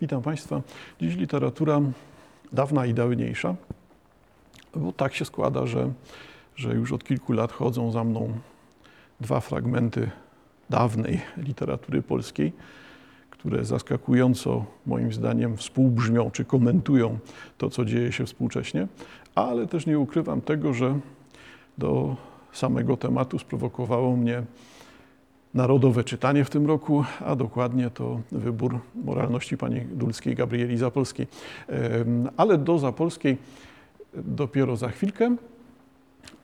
Witam Państwa. Dziś literatura dawna i dawniejsza, bo tak się składa, że, że już od kilku lat chodzą za mną dwa fragmenty dawnej literatury polskiej, które zaskakująco moim zdaniem współbrzmią czy komentują to, co dzieje się współcześnie, ale też nie ukrywam tego, że do samego tematu sprowokowało mnie narodowe czytanie w tym roku, a dokładnie to wybór moralności pani Dulskiej Gabrieli Zapolskiej. Ale do Zapolskiej dopiero za chwilkę,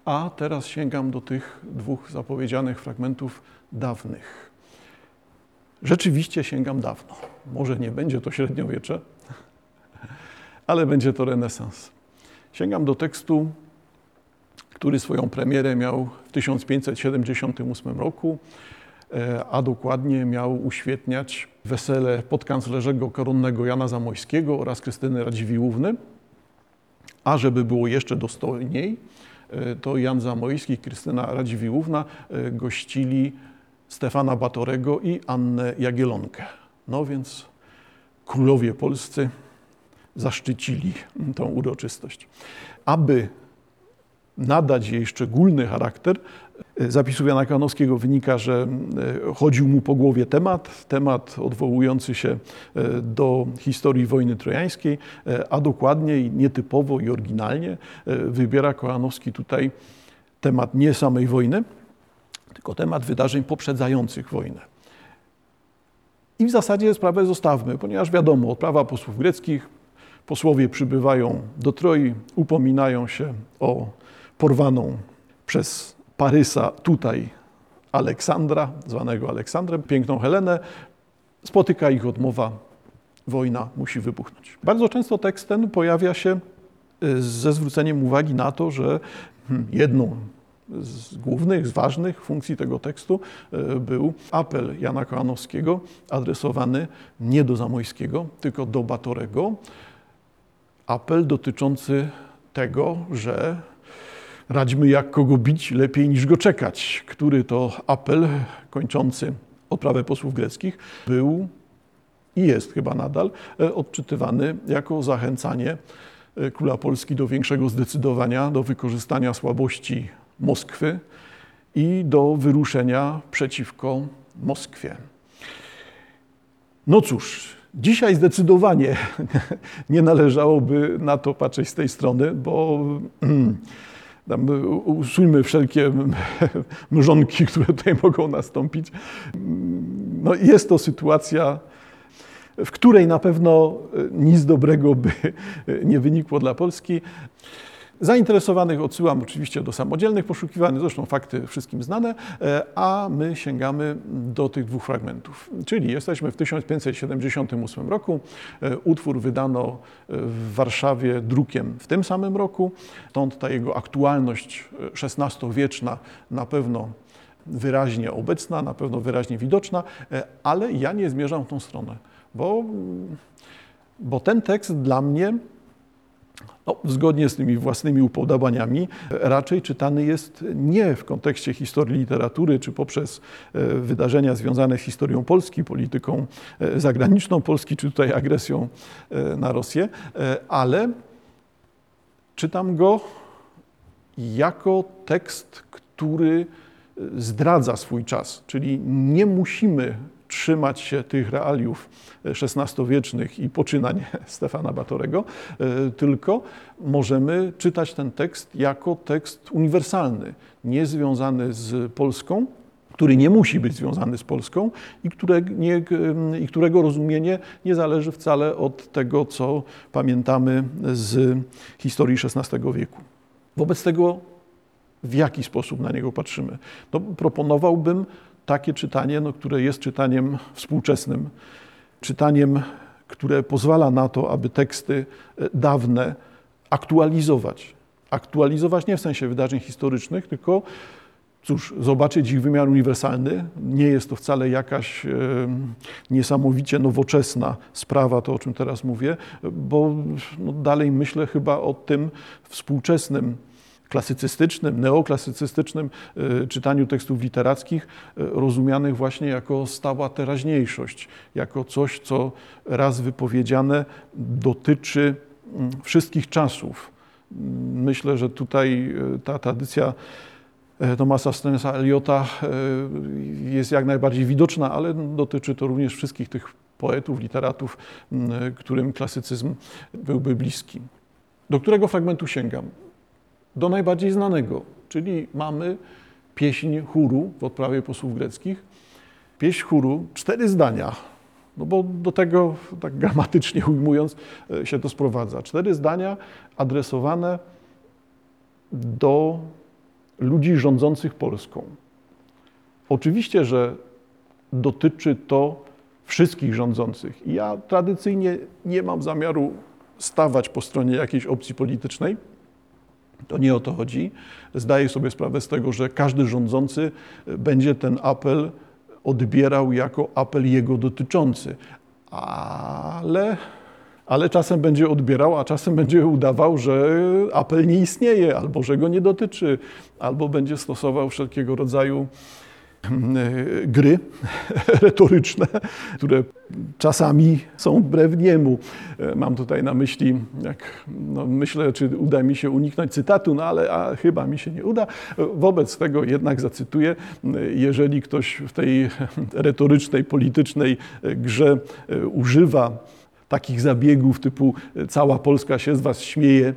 a teraz sięgam do tych dwóch zapowiedzianych fragmentów dawnych. Rzeczywiście sięgam dawno. Może nie będzie to średniowiecze, ale będzie to renesans. Sięgam do tekstu, który swoją premierę miał w 1578 roku a dokładnie miał uświetniać wesele podkanclerzego koronnego Jana Zamojskiego oraz Krystyny Radziwiłłówny. A żeby było jeszcze dostojniej, e, to Jan Zamojski i Krystyna Radziwiłłówna e, gościli Stefana Batorego i Annę Jagielonkę. No więc królowie polscy zaszczycili tą uroczystość. Aby nadać jej szczególny charakter, zapisu Jana Kanowskiego wynika, że e, chodził mu po głowie temat, temat odwołujący się e, do historii wojny trojańskiej, a dokładniej, nietypowo i oryginalnie wybiera Kolanowski tutaj temat nie samej wojny, tylko temat wydarzeń poprzedzających wojnę. I w zasadzie sprawę zostawmy, ponieważ wiadomo, odprawa posłów greckich, posłowie przybywają do Troi, upominają się o porwaną przez Parysa tutaj Aleksandra, zwanego Aleksandrem, piękną Helenę. Spotyka ich odmowa, wojna musi wybuchnąć. Bardzo często tekst ten pojawia się y, ze zwróceniem uwagi na to, że hmm, jedną z głównych, z ważnych funkcji tego tekstu y, był apel Jana Kołanowskiego adresowany nie do Zamojskiego, tylko do Batorego. Apel dotyczący tego, że radźmy jak kogo bić lepiej niż go czekać, który to apel kończący odprawę posłów greckich był i jest chyba nadal e, odczytywany jako zachęcanie e, króla Polski do większego zdecydowania, do wykorzystania słabości Moskwy i do wyruszenia przeciwko Moskwie. No cóż, dzisiaj zdecydowanie nie należałoby na to patrzeć z tej strony, bo tam, usuńmy wszelkie mrzonki, które tutaj mogą nastąpić. No, jest to sytuacja, w której na pewno nic dobrego by nie wynikło dla Polski. Zainteresowanych odsyłam oczywiście do samodzielnych poszukiwań, zresztą fakty wszystkim znane, e, a my sięgamy do tych dwóch fragmentów. Czyli jesteśmy w 1578 roku. E, utwór wydano w Warszawie drukiem w tym samym roku, stąd ta jego aktualność XVI-wieczna na pewno wyraźnie obecna, na pewno wyraźnie widoczna, e, ale ja nie zmierzam w tą stronę, bo, bo ten tekst dla mnie no, zgodnie z tymi własnymi upodobaniami, raczej czytany jest nie w kontekście historii literatury, czy poprzez e, wydarzenia związane z historią Polski, polityką e, zagraniczną Polski, czy tutaj agresją e, na Rosję, ale czytam go jako tekst, który zdradza swój czas, czyli nie musimy trzymać się tych realiów XVI-wiecznych i poczynań Stefana Batorego, e, tylko możemy czytać ten tekst jako tekst uniwersalny, niezwiązany z Polską, który nie musi być związany z Polską i, nie, i, którego rozumienie nie zależy wcale od tego, co pamiętamy z historii XVI wieku. Wobec tego, w jaki sposób na niego patrzymy? No, proponowałbym takie czytanie, no, które jest czytaniem współczesnym, czytaniem, które pozwala na to, aby teksty e, dawne aktualizować. Aktualizować nie w sensie wydarzeń historycznych, tylko cóż, zobaczyć ich wymiar uniwersalny. Nie jest to wcale jakaś e, niesamowicie nowoczesna sprawa, to o czym teraz mówię, bo no, dalej myślę chyba o tym współczesnym klasycystycznym, neoklasycystycznym y, czytaniu tekstów literackich, y, rozumianych właśnie jako stała teraźniejszość, jako coś, co raz wypowiedziane dotyczy mm, wszystkich czasów. Myślę, że tutaj y, ta tradycja Tomasa Stenesa Eliota jest jak najbardziej widoczna, ale dotyczy to również wszystkich tych poetów, literatów, którym klasycyzm byłby bliski. Do którego fragmentu sięgam? Do najbardziej znanego, czyli mamy pieśń chóru w odprawie posłów greckich. Pieśń chóru, cztery zdania, no bo do tego, tak gramatycznie ujmując, e, się to sprowadza. Cztery zdania adresowane do ludzi rządzących Polską. Oczywiście, że dotyczy to wszystkich rządzących. Ja tradycyjnie nie mam zamiaru stawać po stronie jakiejś opcji politycznej. To nie o to chodzi. Zdaję sobie sprawę z tego, że każdy rządzący będzie ten apel odbierał jako apel jego dotyczący. Ale, ale czasem będzie odbierał, a czasem będzie udawał, że apel nie istnieje, albo że go nie dotyczy, albo będzie stosował wszelkiego rodzaju E, gry retoryczne, które czasami są wbrew niemu. E, mam tutaj na myśli, jak no myślę, czy uda mi się uniknąć cytatu, no ale a chyba mi się nie uda. Wobec tego jednak zacytuję, jeżeli ktoś w tej retorycznej, politycznej grze e, używa takich zabiegów typu cała Polska się z was śmieje,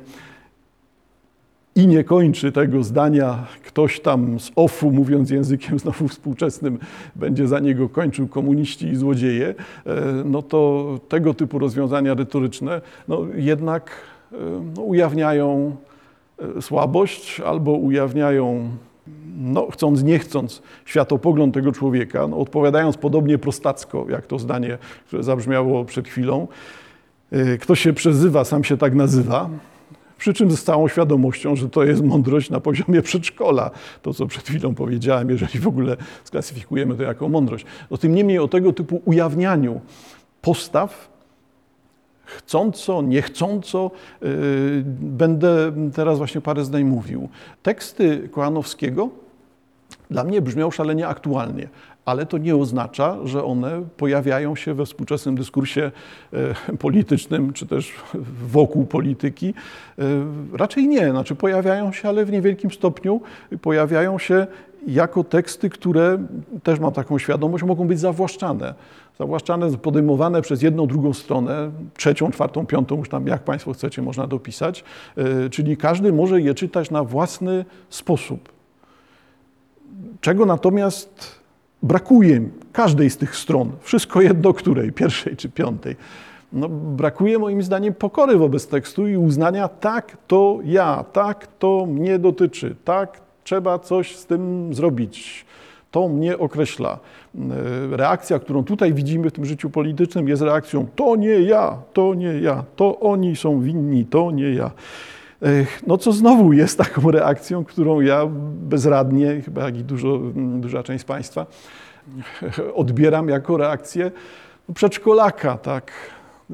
i nie kończy tego zdania, ktoś tam z OFU, mówiąc językiem znowu współczesnym, będzie za niego kończył komuniści i złodzieje, e, no to tego typu rozwiązania retoryczne no jednak e, no, ujawniają e, słabość albo ujawniają, no, chcąc nie chcąc, światopogląd tego człowieka, no, odpowiadając podobnie prostacko, jak to zdanie, które zabrzmiało przed chwilą. Kto się przezywa, sam się tak nazywa. Przy czym z całą świadomością, że to jest mądrość na poziomie przedszkola. To, co przed chwilą powiedziałem, jeżeli w ogóle sklasyfikujemy to jako mądrość. No tym niemniej o tego typu ujawnianiu postaw chcąco, niechcąco, yy, będę teraz właśnie parę zdań mówił. Teksty Kołanowskiego dla mnie brzmią szalenie aktualnie, ale to nie oznacza, że one pojawiają się we współczesnym dyskursie e, politycznym, czy też wokół polityki. E, raczej nie, znaczy pojawiają się, ale w niewielkim stopniu pojawiają się jako teksty, które też mam taką świadomość, mogą być zawłaszczane. Zawłaszczane, podejmowane przez jedną, drugą stronę, trzecią, czwartą, piątą, już tam jak Państwo chcecie, można dopisać. E, czyli każdy może je czytać na własny sposób. Czego natomiast brakuje każdej z tych stron, wszystko jedno której, pierwszej czy piątej, no, brakuje moim zdaniem pokory wobec tekstu i uznania, tak, to ja, tak, to mnie dotyczy, tak, trzeba coś z tym zrobić. To mnie określa. Reakcja, którą tutaj widzimy w tym życiu politycznym, jest reakcją: to nie ja, to nie ja, to oni są winni, to nie ja. No co znowu jest taką reakcją, którą ja bezradnie, chyba jak i dużo, duża część Państwa, odbieram jako reakcję przedszkolaka, tak.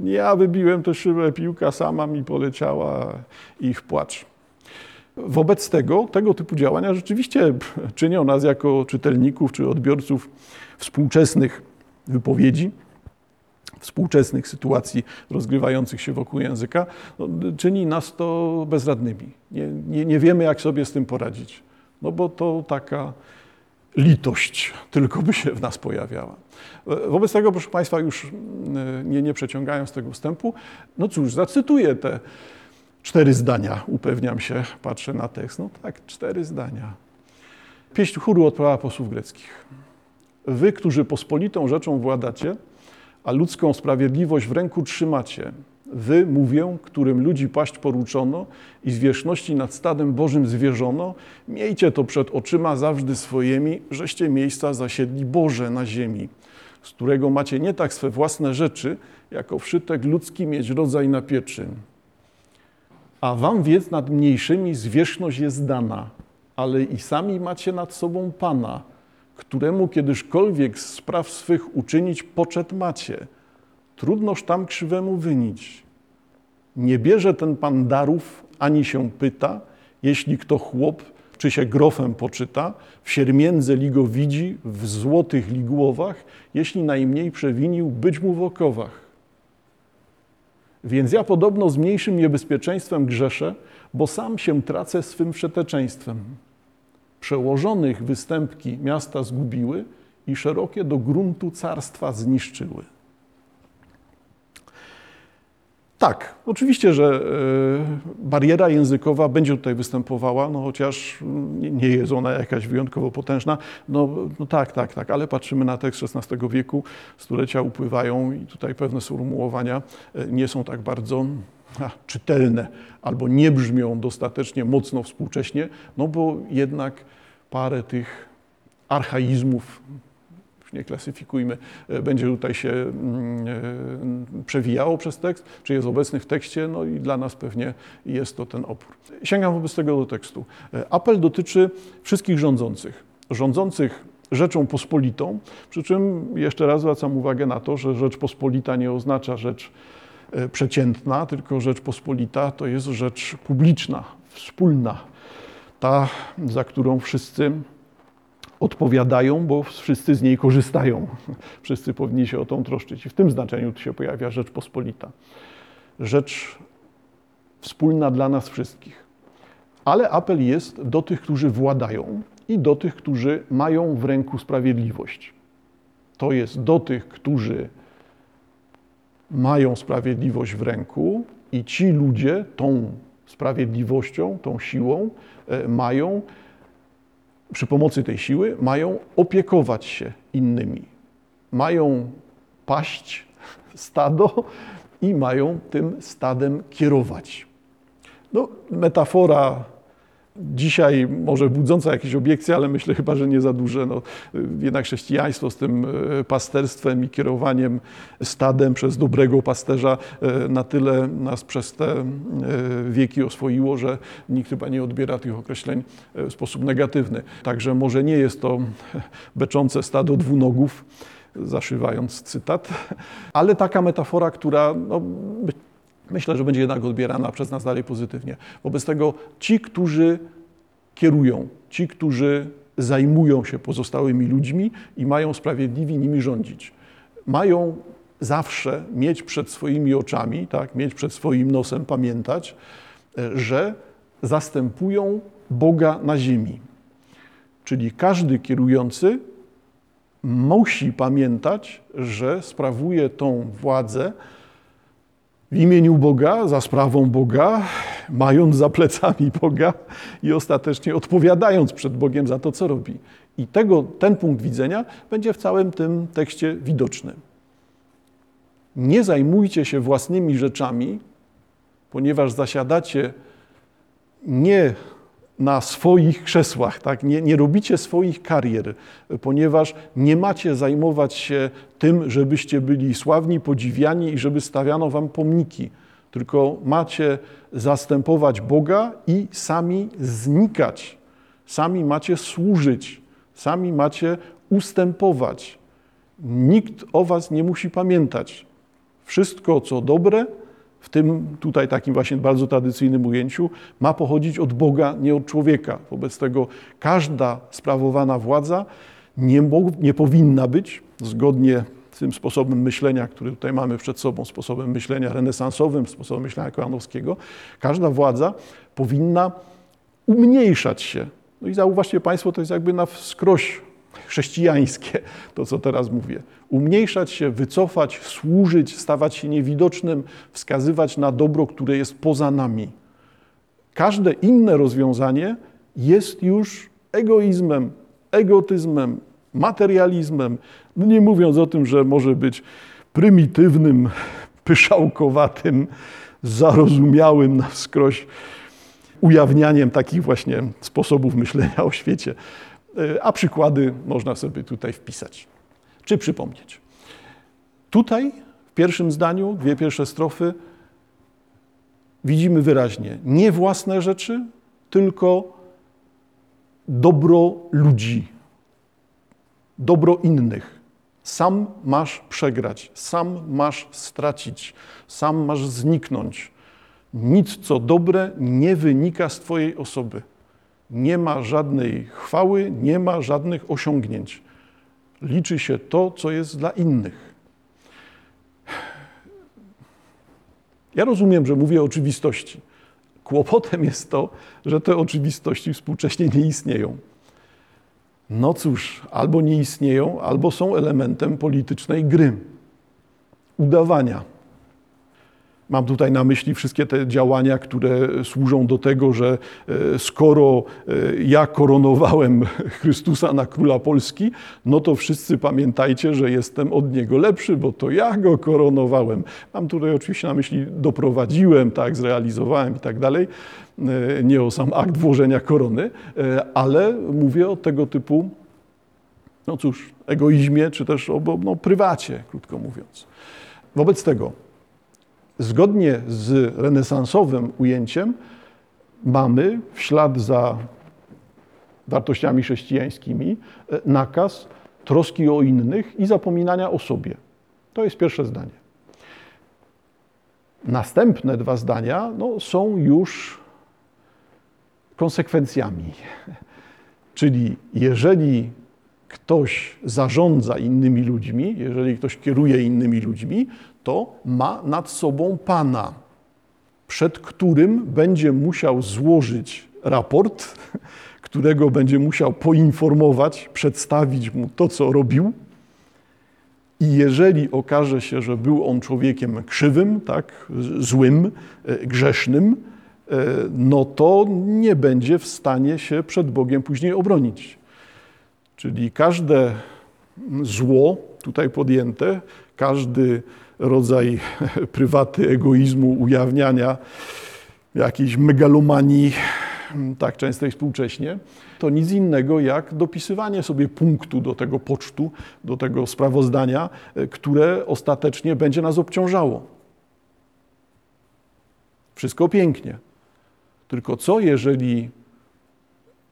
Ja wybiłem tę szybę, piłka sama mi poleciała, ich płacz. Wobec tego, tego typu działania rzeczywiście czynią nas jako czytelników czy odbiorców współczesnych wypowiedzi, współczesnych sytuacji rozgrywających się wokół języka, no, czyni nas to bezradnymi. Nie, nie, nie wiemy, jak sobie z tym poradzić, no bo to taka litość tylko by się w nas pojawiała. Wobec tego, proszę Państwa, już nie, nie przeciągając tego wstępu, no cóż, zacytuję te cztery zdania, upewniam się, patrzę na tekst. No tak, cztery zdania. Pieśń chóru odprawa posłów greckich. Wy, którzy pospolitą rzeczą władacie, a ludzką sprawiedliwość w ręku trzymacie. Wy, mówię, którym ludzi paść poruczono i zwierzchności nad stadem Bożym zwierzono, miejcie to przed oczyma zawsze swoimi, żeście miejsca zasiedli Boże na ziemi, z którego macie nie tak swe własne rzeczy, jako wszytek ludzki mieć rodzaj na pieczy. A wam więc nad mniejszymi zwierzchność jest dana, ale i sami macie nad sobą Pana, któremu kiedyśkolwiek z spraw swych uczynić poczet macie. Trudnoż tam krzywemu wynić. Nie bierze ten Pan darów, ani się pyta, jeśli kto chłop, czy się grofem poczyta, w siermiędze li go widzi, w złotych ligłowach, jeśli najmniej przewinił, być mu w okowach. Więc ja podobno z mniejszym niebezpieczeństwem grzeszę, bo sam się tracę swym wszeteczeństwem. Przełożonych występki miasta zgubiły i szerokie do gruntu carstwa zniszczyły. Tak, oczywiście, że e, bariera językowa będzie tutaj występowała, no chociaż nie jest ona jakaś wyjątkowo potężna. No, no tak, tak, tak, ale patrzymy na tekst XVI wieku, stulecia upływają i tutaj pewne sformułowania e, nie są tak bardzo czytelne albo nie brzmią dostatecznie mocno współcześnie, no bo jednak parę tych archaizmów nie klasyfikujmy, e, będzie tutaj się mm, e, przewijało przez tekst, czy jest obecny w tekście, no i dla nas pewnie jest to ten opór. Sięgam wobec tego do tekstu. E, apel dotyczy wszystkich rządzących. Rządzących rzeczą pospolitą, przy czym jeszcze raz zwracam uwagę na to, że rzecz pospolita nie oznacza rzecz przeciętna, tylko rzecz pospolita to jest rzecz publiczna, wspólna, ta, za którą wszyscy odpowiadają, bo wszyscy z niej korzystają. Wszyscy powinni się o tą troszczyć. I w tym znaczeniu tu się pojawia Rzeczpospolita. Rzecz wspólna dla nas wszystkich. Ale apel jest do tych, którzy władają i do tych, którzy mają w ręku sprawiedliwość. To jest do tych, którzy mają sprawiedliwość w ręku i ci ludzie tą sprawiedliwością, tą siłą e, mają przy pomocy tej siły mają opiekować się innymi. Mają paść stado i mają tym stadem kierować. No, metafora dzisiaj może budząca jakieś obiekcje, ale myślę chyba, że nie za duże. No, jednak chrześcijaństwo z tym e, pasterstwem i kierowaniem stadem przez dobrego pasterza e, na tyle nas przez te e, wieki oswoiło, że nikt chyba nie odbiera tych określeń w sposób negatywny. Także może nie jest to beczące stado dwunogów, zaszywając cytat, ale taka metafora, która no, myślę, że będzie jednak odbierana przez nas dalej pozytywnie. Wobec tego ci, którzy kierują, ci, którzy zajmują się pozostałymi ludźmi i mają sprawiedliwi nimi rządzić, mają zawsze mieć przed swoimi oczami, tak, mieć przed swoim nosem, pamiętać, że zastępują Boga na ziemi. Czyli każdy kierujący musi pamiętać, że sprawuje tą władzę w imieniu Boga, za sprawą Boga, mając za plecami Boga i ostatecznie odpowiadając przed Bogiem za to, co robi. I tego, ten punkt widzenia będzie w całym tym tekście widoczny. Nie zajmujcie się własnymi rzeczami, ponieważ zasiadacie nie na swoich krzesłach, tak? nie, nie robicie swoich karier, ponieważ nie macie zajmować się tym, żebyście byli sławni, podziwiani i żeby stawiano wam pomniki, tylko macie zastępować Boga i sami znikać, sami macie służyć, sami macie ustępować. Nikt o was nie musi pamiętać. Wszystko, co dobre, w tym tutaj takim właśnie bardzo tradycyjnym ujęciu, ma pochodzić od Boga, nie od człowieka. Wobec tego każda sprawowana władza nie, nie powinna być, zgodnie z tym sposobem myślenia, który tutaj mamy przed sobą, sposobem myślenia renesansowym, sposobem myślenia kojanowskiego, każda władza powinna umniejszać się. No i zauważcie Państwo, to jest jakby na wskroś chrześcijańskie, to co teraz mówię. Umniejszać się, wycofać, służyć, stawać się niewidocznym, wskazywać na dobro, które jest poza nami. Każde inne rozwiązanie jest już egoizmem, egotyzmem, materializmem. No nie mówiąc o tym, że może być prymitywnym, pyszałkowatym, zarozumiałym na wskroś ujawnianiem takich właśnie sposobów myślenia o świecie. E, a przykłady można sobie tutaj wpisać czy przypomnieć. Tutaj w pierwszym zdaniu, dwie pierwsze strofy, widzimy wyraźnie nie własne rzeczy, tylko dobro ludzi, dobro innych. Sam masz przegrać, sam masz stracić, sam masz zniknąć. Nic, co dobre, nie wynika z Twojej osoby. Nie ma żadnej chwały, nie ma żadnych osiągnięć. Liczy się to, co jest dla innych. Ja rozumiem, że mówię o oczywistości. Kłopotem jest to, że te oczywistości współcześnie nie istnieją. No cóż, albo nie istnieją, albo są elementem politycznej gry, udawania. Mam tutaj na myśli wszystkie te działania, które służą do tego, że e, skoro e, ja koronowałem Chrystusa na króla Polski, no to wszyscy pamiętajcie, że jestem od niego lepszy, bo to ja go koronowałem. Mam tutaj oczywiście na myśli doprowadziłem, tak, zrealizowałem i tak dalej. E, nie o sam akt włożenia korony, ale mówię o tego typu, no cóż, egoizmie, czy też o no, prywacie, krótko mówiąc. Wobec tego, zgodnie z renesansowym ujęciem mamy w ślad za wartościami chrześcijańskimi e, nakaz troski o innych i zapominania o sobie. To jest pierwsze zdanie. Następne dwa zdania no, są już konsekwencjami. Czyli jeżeli ktoś zarządza innymi ludźmi, jeżeli ktoś kieruje innymi ludźmi, to ma nad sobą Pana, przed którym będzie musiał złożyć raport, którego będzie musiał poinformować, przedstawić mu to, co robił. I jeżeli okaże się, że był on człowiekiem krzywym, tak, złym, e, grzesznym, e, no to nie będzie w stanie się przed Bogiem później obronić. Czyli każde zło tutaj podjęte, każdy rodzaj prywaty, egoizmu, ujawniania jakiejś megalomanii, tak często i współcześnie, to nic innego jak dopisywanie sobie punktu do tego pocztu, do tego sprawozdania, które ostatecznie będzie nas obciążało. Wszystko pięknie. Tylko co, jeżeli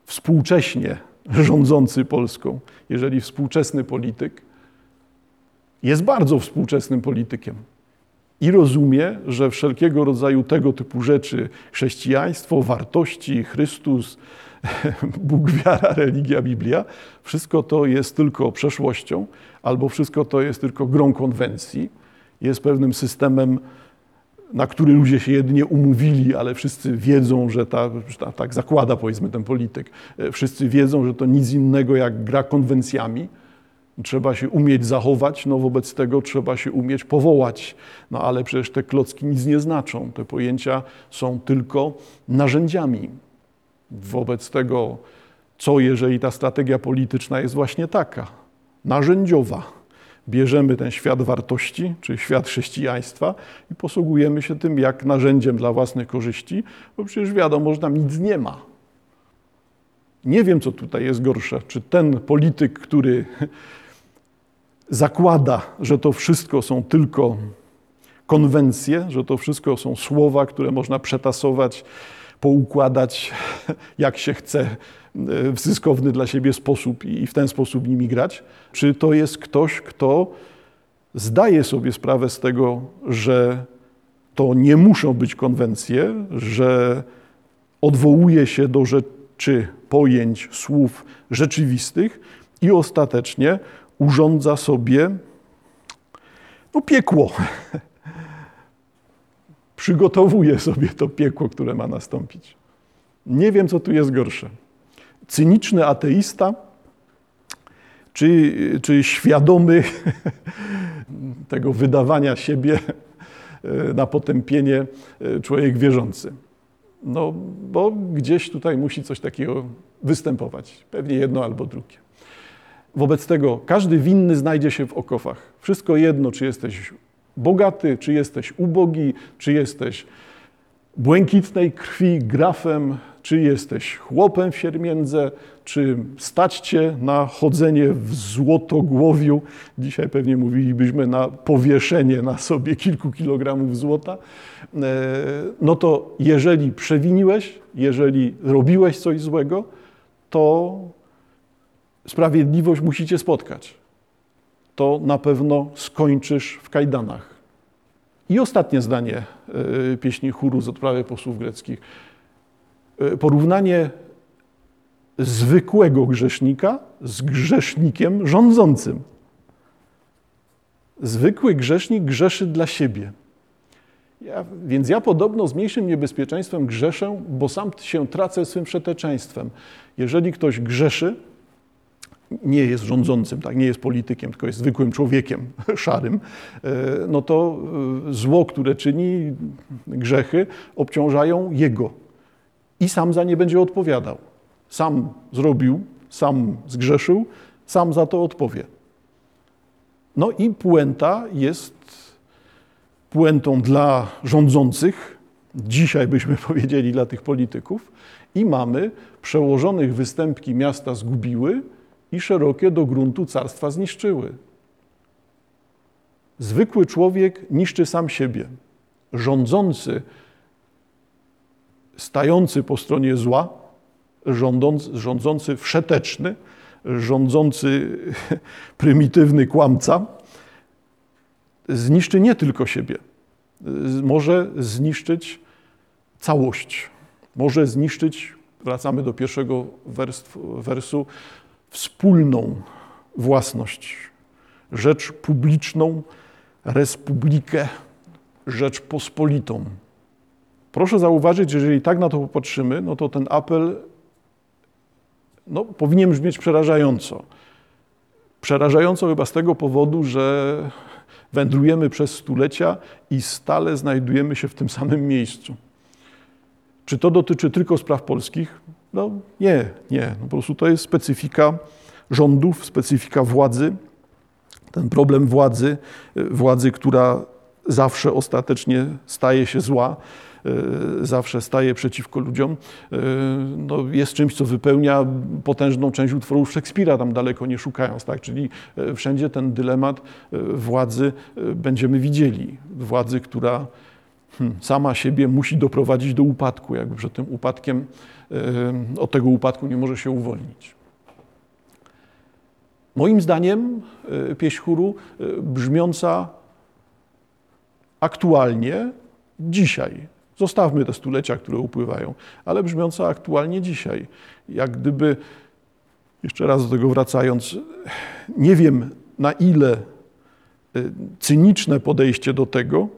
współcześnie rządzący Polską, jeżeli współczesny polityk jest bardzo współczesnym politykiem i rozumie, że wszelkiego rodzaju tego typu rzeczy, chrześcijaństwo, wartości, Chrystus, Bóg, wiara, religia, Biblia, wszystko to jest tylko przeszłością, albo wszystko to jest tylko grą konwencji, jest pewnym systemem, na który ludzie się jedynie umówili, ale wszyscy wiedzą, że ta, tak zakłada powiedzmy ten polityk, wszyscy wiedzą, że to nic innego jak gra konwencjami, Trzeba się umieć zachować, no wobec tego trzeba się umieć powołać. No ale przecież te klocki nic nie znaczą. Te pojęcia są tylko narzędziami. Wobec tego, co jeżeli ta strategia polityczna jest właśnie taka, narzędziowa. Bierzemy ten świat wartości, czy świat chrześcijaństwa i posługujemy się tym jak narzędziem dla własnych korzyści, bo przecież wiadomo, że tam nic nie ma. Nie wiem, co tutaj jest gorsze. Czy ten polityk, który zakłada, że to wszystko są tylko konwencje, że to wszystko są słowa, które można przetasować, poukładać jak się chce w zyskowny dla siebie sposób i w ten sposób nimi grać? Czy to jest ktoś, kto zdaje sobie sprawę z tego, że to nie muszą być konwencje, że odwołuje się do rzeczy, pojęć, słów rzeczywistych i ostatecznie urządza sobie no, piekło. Przygotowuje sobie to piekło, które ma nastąpić. Nie wiem, co tu jest gorsze. Cyniczny ateista, czy, czy świadomy tego wydawania siebie e, na potępienie e, człowiek wierzący. No, bo gdzieś tutaj musi coś takiego występować. Pewnie jedno albo drugie. Wobec tego każdy winny znajdzie się w okowach. Wszystko jedno, czy jesteś bogaty, czy jesteś ubogi, czy jesteś błękitnej krwi grafem, czy jesteś chłopem w siermiędze, czy stać cię na chodzenie w złotogłowiu. Dzisiaj pewnie mówilibyśmy na powieszenie na sobie kilku kilogramów złota. E, no to jeżeli przewiniłeś, jeżeli robiłeś coś złego, to sprawiedliwość musicie spotkać. To na pewno skończysz w kajdanach. I ostatnie zdanie y, pieśni chóru z odprawy posłów greckich. Y, porównanie zwykłego grzesznika z grzesznikiem rządzącym. Zwykły grzesznik grzeszy dla siebie. Ja, więc ja podobno z mniejszym niebezpieczeństwem grzeszę, bo sam się tracę swym przeteczeństwem. Jeżeli ktoś grzeszy, nie jest rządzącym, tak, nie jest politykiem, tylko jest zwykłym człowiekiem szarym, e, no to e, zło, które czyni, grzechy, obciążają jego i sam za nie będzie odpowiadał. Sam zrobił, sam zgrzeszył, sam za to odpowie. No i puenta jest puentą dla rządzących, dzisiaj byśmy powiedzieli dla tych polityków, i mamy przełożonych występki miasta zgubiły i szerokie do gruntu carstwa zniszczyły. Zwykły człowiek niszczy sam siebie. Rządzący, stający po stronie zła, rządzący, wszeteczny, rządzący prymitywny kłamca, zniszczy nie tylko siebie, może zniszczyć całość, może zniszczyć, wracamy do pierwszego wersu, wspólną własność, rzecz publiczną, respublikę, rzecz pospolitą. Proszę zauważyć, że jeżeli tak na to popatrzymy, no to ten apel no, powinien brzmieć przerażająco. Przerażająco chyba z tego powodu, że wędrujemy przez stulecia i stale znajdujemy się w tym samym miejscu. Czy to dotyczy tylko spraw polskich? No nie, nie. No, po prostu to jest specyfika rządów, specyfika władzy. Ten problem władzy, władzy, która zawsze ostatecznie staje się zła, e, zawsze staje przeciwko ludziom, e, no jest czymś, co wypełnia potężną część utworów Szekspira, tam daleko nie szukając. Tak? Czyli wszędzie ten dylemat władzy będziemy widzieli. Władzy, która sama siebie musi doprowadzić do upadku, jakby przed tym upadkiem, od tego upadku nie może się uwolnić. Moim zdaniem pieśń chóru brzmiąca aktualnie dzisiaj. Zostawmy te stulecia, które upływają, ale brzmiąca aktualnie dzisiaj. Jak gdyby, jeszcze raz do tego wracając, nie wiem na ile y, cyniczne podejście do tego,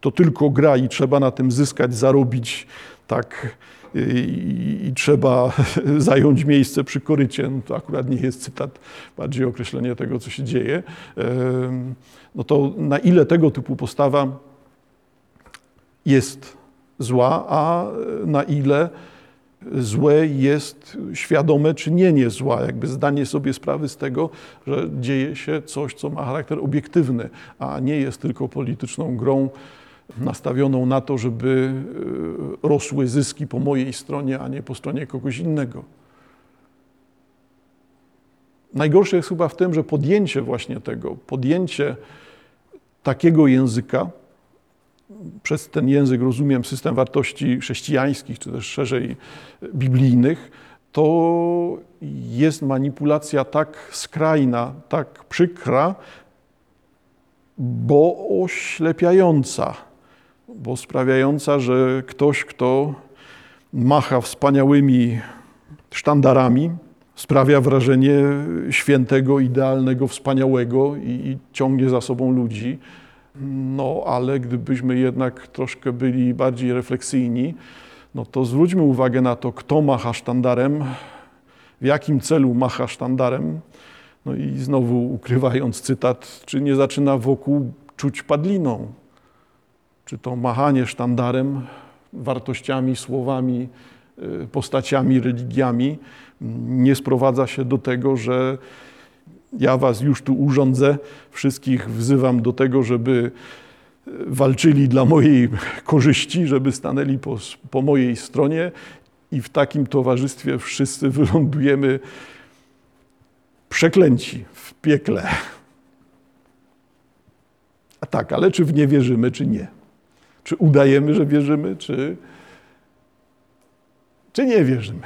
to tylko gra i trzeba na tym zyskać, zarobić, tak, i, i, trzeba zająć miejsce przy korycie. No to akurat nie jest cytat, bardziej określenie tego, co się dzieje. No to na ile tego typu postawa jest zła, a na ile złe jest świadome czynienie zła, jakby zdanie sobie sprawy z tego, że dzieje się coś, co ma charakter obiektywny, a nie jest tylko polityczną grą nastawioną na to, żeby e, rosły zyski po mojej stronie, a nie po stronie kogoś innego. Najgorsze jest chyba w tym, że podjęcie właśnie tego, podjęcie takiego języka, przez ten język rozumiem system wartości chrześcijańskich, czy też szerzej biblijnych, to jest manipulacja tak skrajna, tak przykra, bo oślepiająca, bo sprawiająca, że ktoś, kto macha wspaniałymi sztandarami, sprawia wrażenie świętego, idealnego, wspaniałego i, i ciągnie za sobą ludzi. No, ale gdybyśmy jednak troszkę byli bardziej refleksyjni, no to zwróćmy uwagę na to, kto macha sztandarem, w jakim celu macha sztandarem. No i znowu ukrywając cytat, czy nie zaczyna wokół czuć padliną? Czy to machanie sztandarem, wartościami, słowami, y, postaciami, religiami nie sprowadza się do tego, że ja was już tu urządzę, wszystkich wzywam do tego, żeby e, walczyli dla mojej korzyści, żeby stanęli po, po mojej stronie i w takim towarzystwie wszyscy wylądujemy przeklęci w piekle. A tak, ale czy w nie wierzymy, czy nie? Czy udajemy, że wierzymy, czy, czy nie wierzymy?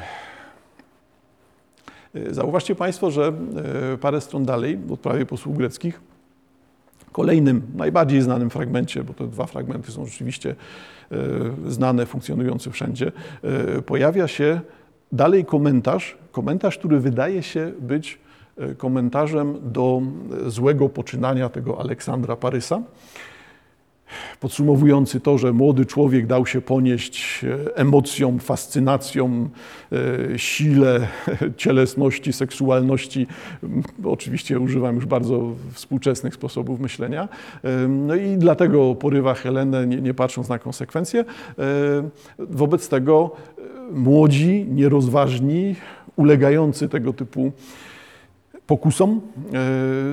Zauważcie Państwo, że e, parę stron dalej, w odprawie posłów greckich, kolejnym, najbardziej znanym fragmencie, bo te dwa fragmenty są rzeczywiście znane, funkcjonujące wszędzie, pojawia się dalej komentarz, komentarz, który wydaje się być komentarzem do złego poczynania tego Aleksandra Parysa podsumowujący to, że młody człowiek dał się ponieść e, emocjom, fascynacjom, e, sile, cielesności, seksualności. Oczywiście używam już bardzo współczesnych sposobów myślenia. E, no i dlatego porywa Helenę, nie, nie patrząc na konsekwencje. Wobec tego młodzi, nierozważni, ulegający tego typu pokusom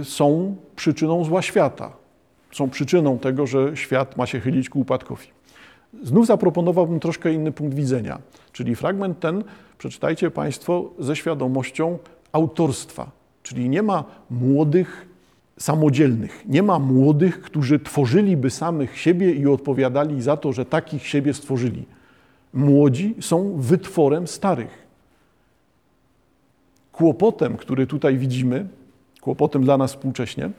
są przyczyną zła świata są przyczyną tego, że świat ma się chylić ku upadkowi. Znów zaproponowałbym troszkę inny punkt widzenia, czyli fragment ten przeczytajcie Państwo ze świadomością autorstwa, czyli nie ma młodych, samodzielnych, nie ma młodych, którzy tworzyliby samych siebie i odpowiadali za to, że takich siebie stworzyli. Młodzi są wytworem starych. Kłopotem, który tutaj widzimy, kłopotem dla nas współcześnie,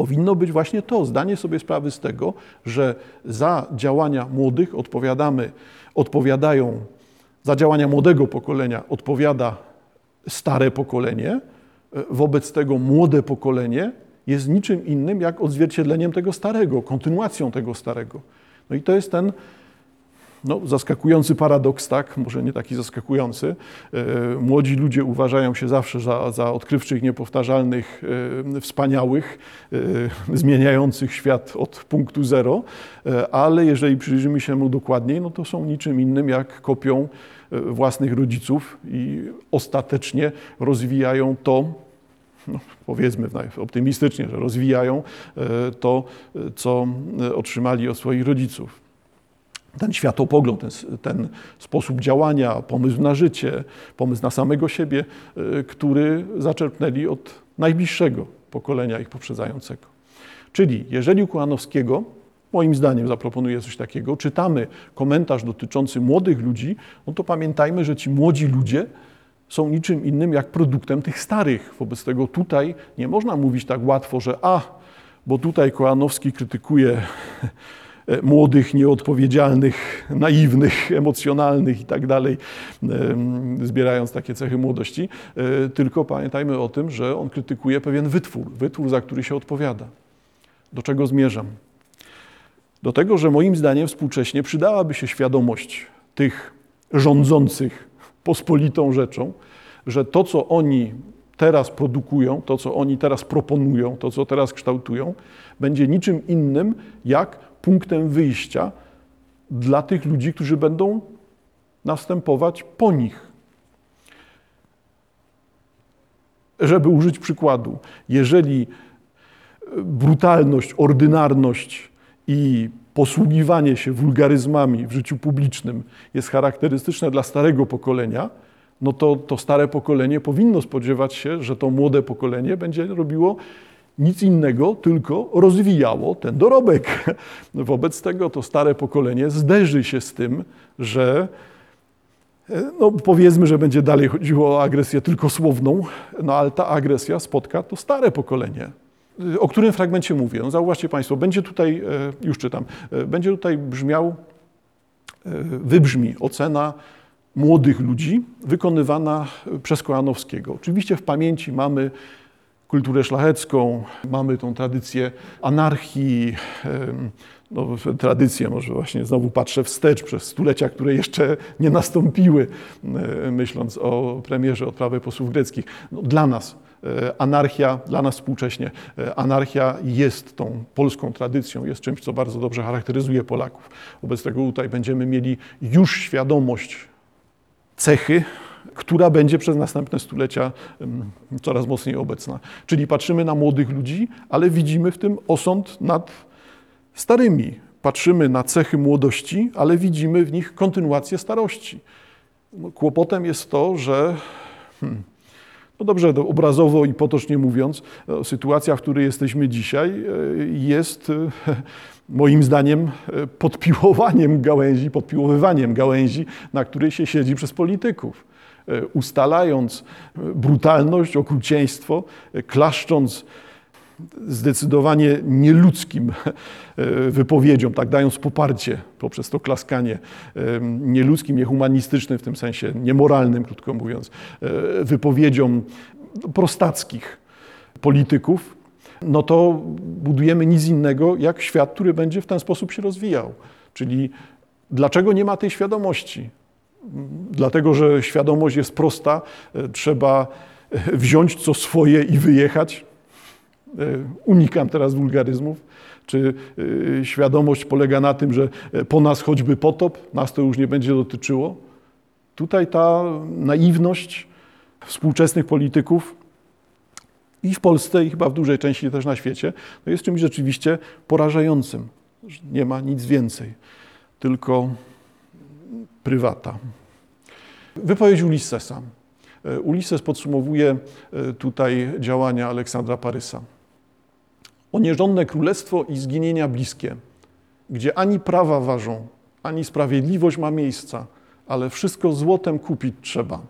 powinno być właśnie to, zdanie sobie sprawy z tego, że za działania młodych odpowiadamy, odpowiadają, za działania młodego pokolenia odpowiada stare pokolenie, wobec tego młode pokolenie jest niczym innym jak odzwierciedleniem tego starego, kontynuacją tego starego. No i to jest ten no, zaskakujący paradoks, tak, może nie taki zaskakujący. E, młodzi ludzie uważają się zawsze za, za odkrywczych, niepowtarzalnych, e, wspaniałych, e, zmieniających świat od punktu zero, ale jeżeli przyjrzymy się mu dokładniej, no to są niczym innym jak kopią własnych rodziców i ostatecznie rozwijają to, no, powiedzmy optymistycznie, że rozwijają to, co otrzymali od swoich rodziców ten światopogląd, ten, ten, sposób działania, pomysł na życie, pomysł na samego siebie, y, który zaczerpnęli od najbliższego pokolenia ich poprzedzającego. Czyli jeżeli u moim zdaniem zaproponuję coś takiego, czytamy komentarz dotyczący młodych ludzi, no to pamiętajmy, że ci młodzi ludzie są niczym innym jak produktem tych starych. Wobec tego tutaj nie można mówić tak łatwo, że a, bo tutaj Kołanowski krytykuje młodych, nieodpowiedzialnych, naiwnych, emocjonalnych i tak dalej, zbierając takie cechy młodości. E, tylko pamiętajmy o tym, że on krytykuje pewien wytwór, wytwór, za który się odpowiada. Do czego zmierzam? Do tego, że moim zdaniem współcześnie przydałaby się świadomość tych rządzących pospolitą rzeczą, że to, co oni teraz produkują, to, co oni teraz proponują, to, co teraz kształtują, będzie niczym innym jak punktem wyjścia dla tych ludzi, którzy będą następować po nich. Żeby użyć przykładu, jeżeli brutalność, ordynarność i posługiwanie się wulgaryzmami w życiu publicznym jest charakterystyczne dla starego pokolenia, no to to stare pokolenie powinno spodziewać się, że to młode pokolenie będzie robiło nic innego, tylko rozwijało ten dorobek. Wobec tego to stare pokolenie zderzy się z tym, że no powiedzmy, że będzie dalej chodziło o agresję tylko słowną, no ale ta agresja spotka to stare pokolenie. O którym fragmencie mówię? No zauważcie Państwo, będzie tutaj, e, już czytam, e, będzie tutaj brzmiał, e, wybrzmi ocena młodych ludzi wykonywana przez Kojanowskiego. Oczywiście w pamięci mamy kulturę szlachecką, mamy tą tradycję anarchii, no, tradycję, może właśnie znowu patrzę wstecz przez stulecia, które jeszcze nie nastąpiły, myśląc o premierze odprawy posłów greckich. No, dla nas e, anarchia, dla nas współcześnie, e, anarchia jest tą polską tradycją, jest czymś, co bardzo dobrze charakteryzuje Polaków. Wobec tego tutaj będziemy mieli już świadomość cechy, która będzie przez następne stulecia coraz mocniej obecna. Czyli patrzymy na młodych ludzi, ale widzimy w tym osąd nad starymi. Patrzymy na cechy młodości, ale widzimy w nich kontynuację starości. No, kłopotem jest to, że hmm, no dobrze, obrazowo i potocznie mówiąc, no, sytuacja, w której jesteśmy dzisiaj, e, jest e, moim zdaniem e, podpiłowaniem gałęzi, podpiłowywaniem gałęzi, na której się siedzi przez polityków. Ustalając brutalność, okrucieństwo, klaszcząc zdecydowanie nieludzkim wypowiedziom, tak dając poparcie poprzez to klaskanie nieludzkim, niehumanistycznym, w tym sensie niemoralnym, krótko mówiąc, wypowiedziom prostackich polityków, no to budujemy nic innego jak świat, który będzie w ten sposób się rozwijał. Czyli dlaczego nie ma tej świadomości? Dlatego, że świadomość jest prosta, trzeba wziąć co swoje i wyjechać. Unikam teraz wulgaryzmów. Czy świadomość polega na tym, że po nas choćby potop, nas to już nie będzie dotyczyło? Tutaj ta naiwność współczesnych polityków i w Polsce, i chyba w dużej części też na świecie, to jest czymś rzeczywiście porażającym. Nie ma nic więcej, tylko prywata. Wypowiedź Ulyssesa. Ulises podsumowuje e, tutaj działania Aleksandra Parysa. O nierządne królestwo i zginienia bliskie, gdzie ani prawa ważą, ani sprawiedliwość ma miejsca, ale wszystko złotem kupić trzeba.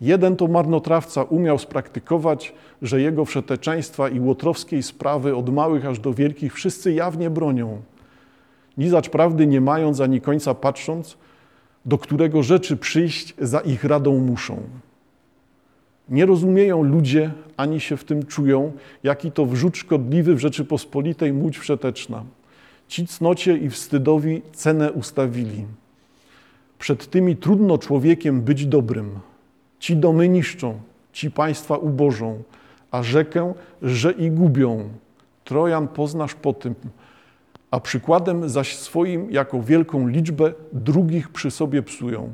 Jeden to marnotrawca umiał spraktykować, że jego wszeteczeństwa i łotrowskiej sprawy od małych aż do wielkich wszyscy jawnie bronią. Nizacz prawdy nie mając ani końca patrząc, do którego rzeczy przyjść za ich radą muszą. Nie rozumieją ludzie, ani się w tym czują, jaki to wrzut szkodliwy w Rzeczypospolitej młódź wszeteczna. Ci cnocie i wstydowi cenę ustawili. Przed tymi trudno człowiekiem być dobrym. Ci domy niszczą, ci państwa ubożą, a rzekę, że i gubią. Trojan poznasz po tym, a przykładem zaś swoim jako wielką liczbę drugich przy sobie psują.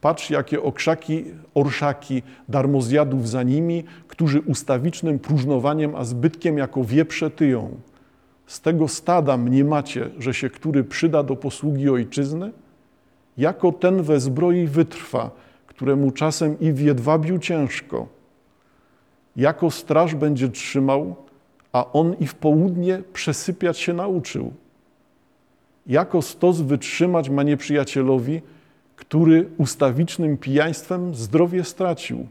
Patrz, jakie okrzaki, orszaki darmozjadów za nimi, którzy ustawicznym próżnowaniem, a zbytkiem jako wieprze tyją. Z tego stada mnie macie, że się który przyda do posługi ojczyzny? Jako ten we zbroi wytrwa, któremu czasem i w jedwabiu ciężko. Jako straż będzie trzymał, a on i w południe przesypiać się nauczył. Jako stos wytrzymać ma nieprzyjacielowi, który ustawicznym pijaństwem zdrowie stracił.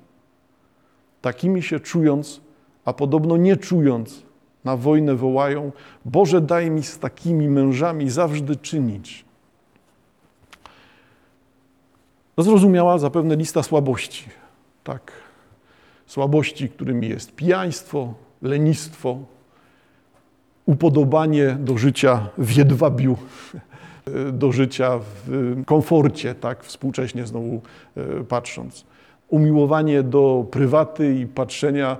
Takimi się czując, a podobno nie czując, na wojnę wołają: Boże, daj mi z takimi mężami zawsze czynić. No zrozumiała zapewne lista słabości. Tak. Słabości, którymi jest pijaństwo, lenistwo, upodobanie do życia w jedwabiu, do życia w komforcie, tak współcześnie znowu e, patrząc. Umiłowanie do prywaty i patrzenia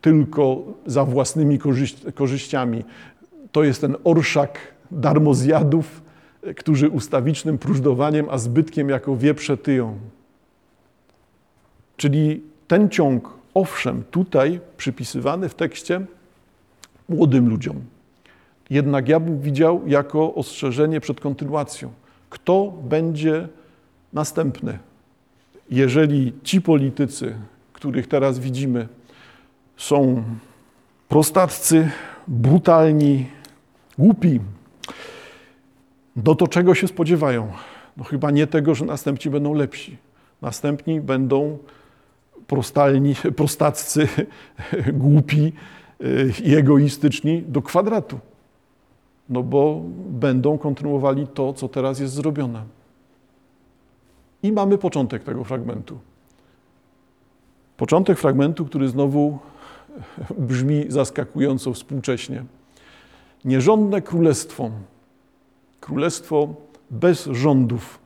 tylko za własnymi korzyściami. To jest ten orszak darmozjadów, którzy ustawicznym próżdowaniem, a zbytkiem jako wieprze tyją. Czyli ten ciąg, owszem, tutaj przypisywany w tekście młodym ludziom. Jednak ja bym widział jako ostrzeżenie przed kontynuacją. Kto będzie następny? Jeżeli ci politycy, których teraz widzimy, są prostaccy, brutalni, głupi, no to czego się spodziewają? No chyba nie tego, że następni będą lepsi. Następni będą prostalni, prostaccy, głupi i egoistyczni do kwadratu. No bo będą kontynuowali to, co teraz jest zrobione. I mamy początek tego fragmentu. Początek fragmentu, który znowu brzmi zaskakująco współcześnie. Nierządne królestwo Królestwo bez rządów,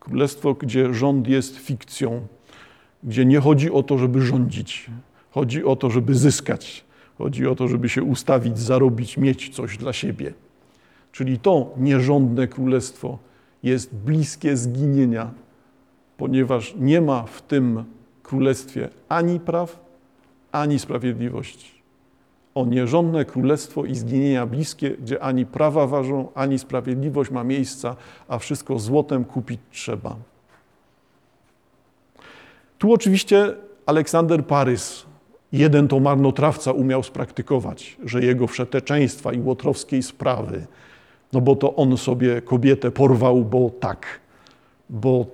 królestwo, gdzie rząd jest fikcją, gdzie nie chodzi o to, żeby rządzić, chodzi o to, żeby zyskać, chodzi o to, żeby się ustawić, zarobić, mieć coś dla siebie. Czyli to nierządne królestwo jest bliskie zginienia, ponieważ nie ma w tym królestwie ani praw, ani sprawiedliwości o nierządne królestwo i zginienia bliskie, gdzie ani prawa ważą, ani sprawiedliwość ma miejsca, a wszystko złotem kupić trzeba. Tu oczywiście Aleksander Parys, jeden to marnotrawca umiał spraktykować, że jego wszeteczeństwa i łotrowskiej sprawy, no bo to on sobie kobietę porwał, bo tak, bo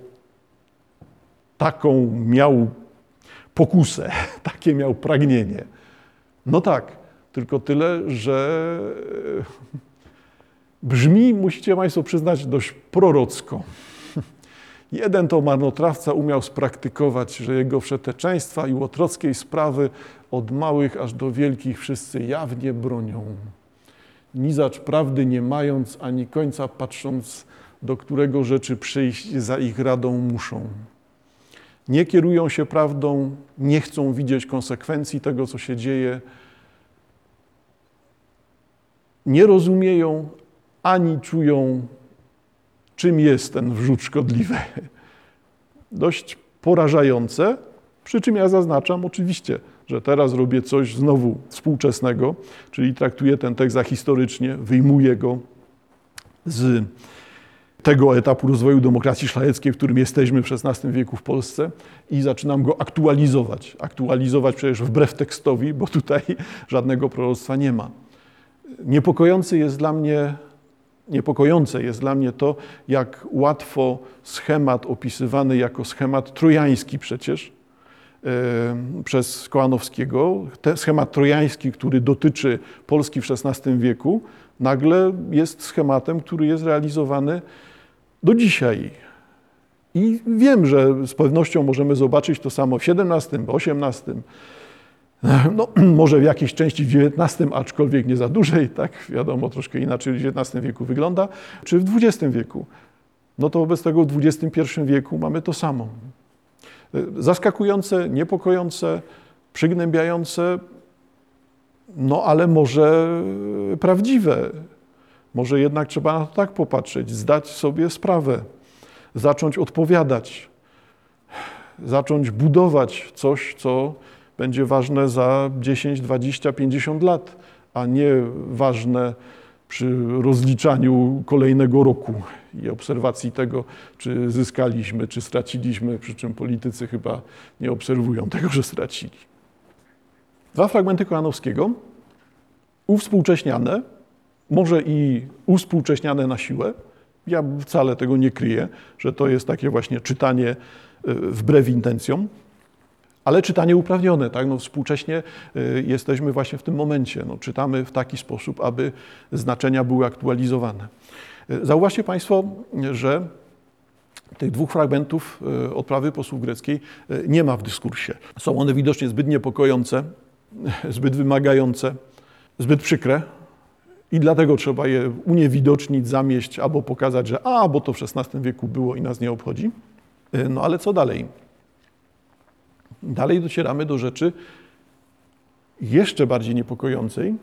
taką miał pokusę, takie miał pragnienie. No tak, Tylko tyle, że brzmi, musicie Państwo przyznać, dość prorocko. Jeden to marnotrawca umiał spraktykować, że jego wszeteczeństwa i łotrockiej sprawy od małych aż do wielkich wszyscy jawnie bronią. Nizacz prawdy nie mając, ani końca patrząc, do którego rzeczy przyjść za ich radą muszą. Nie kierują się prawdą, nie chcą widzieć konsekwencji tego, co się dzieje, nie rozumieją ani czują, czym jest ten wrzut szkodliwy. Dość porażające, przy czym ja zaznaczam oczywiście, że teraz robię coś znowu współczesnego, czyli traktuję ten tekst za historycznie, wyjmuję go z tego etapu rozwoju demokracji szlacheckiej, w którym jesteśmy w XVI wieku w Polsce i zaczynam go aktualizować. Aktualizować przecież wbrew tekstowi, bo tutaj żadnego proroctwa nie ma. Niepokojący jest dla mnie Niepokojące jest dla mnie to, jak łatwo schemat opisywany jako schemat trojański przecież yy, przez Kołanowskiego, ten schemat trojański, który dotyczy Polski w XVI wieku, nagle jest schematem, który jest realizowany do dzisiaj. I wiem, że z pewnością możemy zobaczyć to samo w XVII, XVIII, no, może w jakiejś części w XIX, aczkolwiek nie za dużej, tak wiadomo, troszkę inaczej w XIX wieku wygląda, czy w XX wieku. No to wobec tego w XXI wieku mamy to samo. Zaskakujące, niepokojące, przygnębiające, no ale może prawdziwe. Może jednak trzeba na to tak popatrzeć, zdać sobie sprawę, zacząć odpowiadać, zacząć budować coś, co będzie ważne za 10, 20, 50 lat, a nie ważne przy rozliczaniu kolejnego roku i obserwacji tego, czy zyskaliśmy, czy straciliśmy, przy czym politycy chyba nie obserwują tego, że stracili. Dwa fragmenty Kojanowskiego, uwspółcześniane, może i uwspółcześniane na siłę. Ja wcale tego nie kryję, że to jest takie właśnie czytanie e, wbrew intencjom ale czytanie uprawnione. Tak? No, współcześnie y, jesteśmy właśnie w tym momencie. No, czytamy w taki sposób, aby znaczenia były aktualizowane. Y, zauważcie Państwo, że tych dwóch fragmentów y, odprawy posłów greckiej nie ma w dyskursie. Są one widocznie zbyt niepokojące, zbyt wymagające, zbyt przykre. I dlatego trzeba je uniewidocznić, zamieść albo pokazać, że a, bo to w XVI wieku było i nas nie obchodzi. No ale co dalej? Dalej docieramy do rzeczy jeszcze bardziej niepokojącej,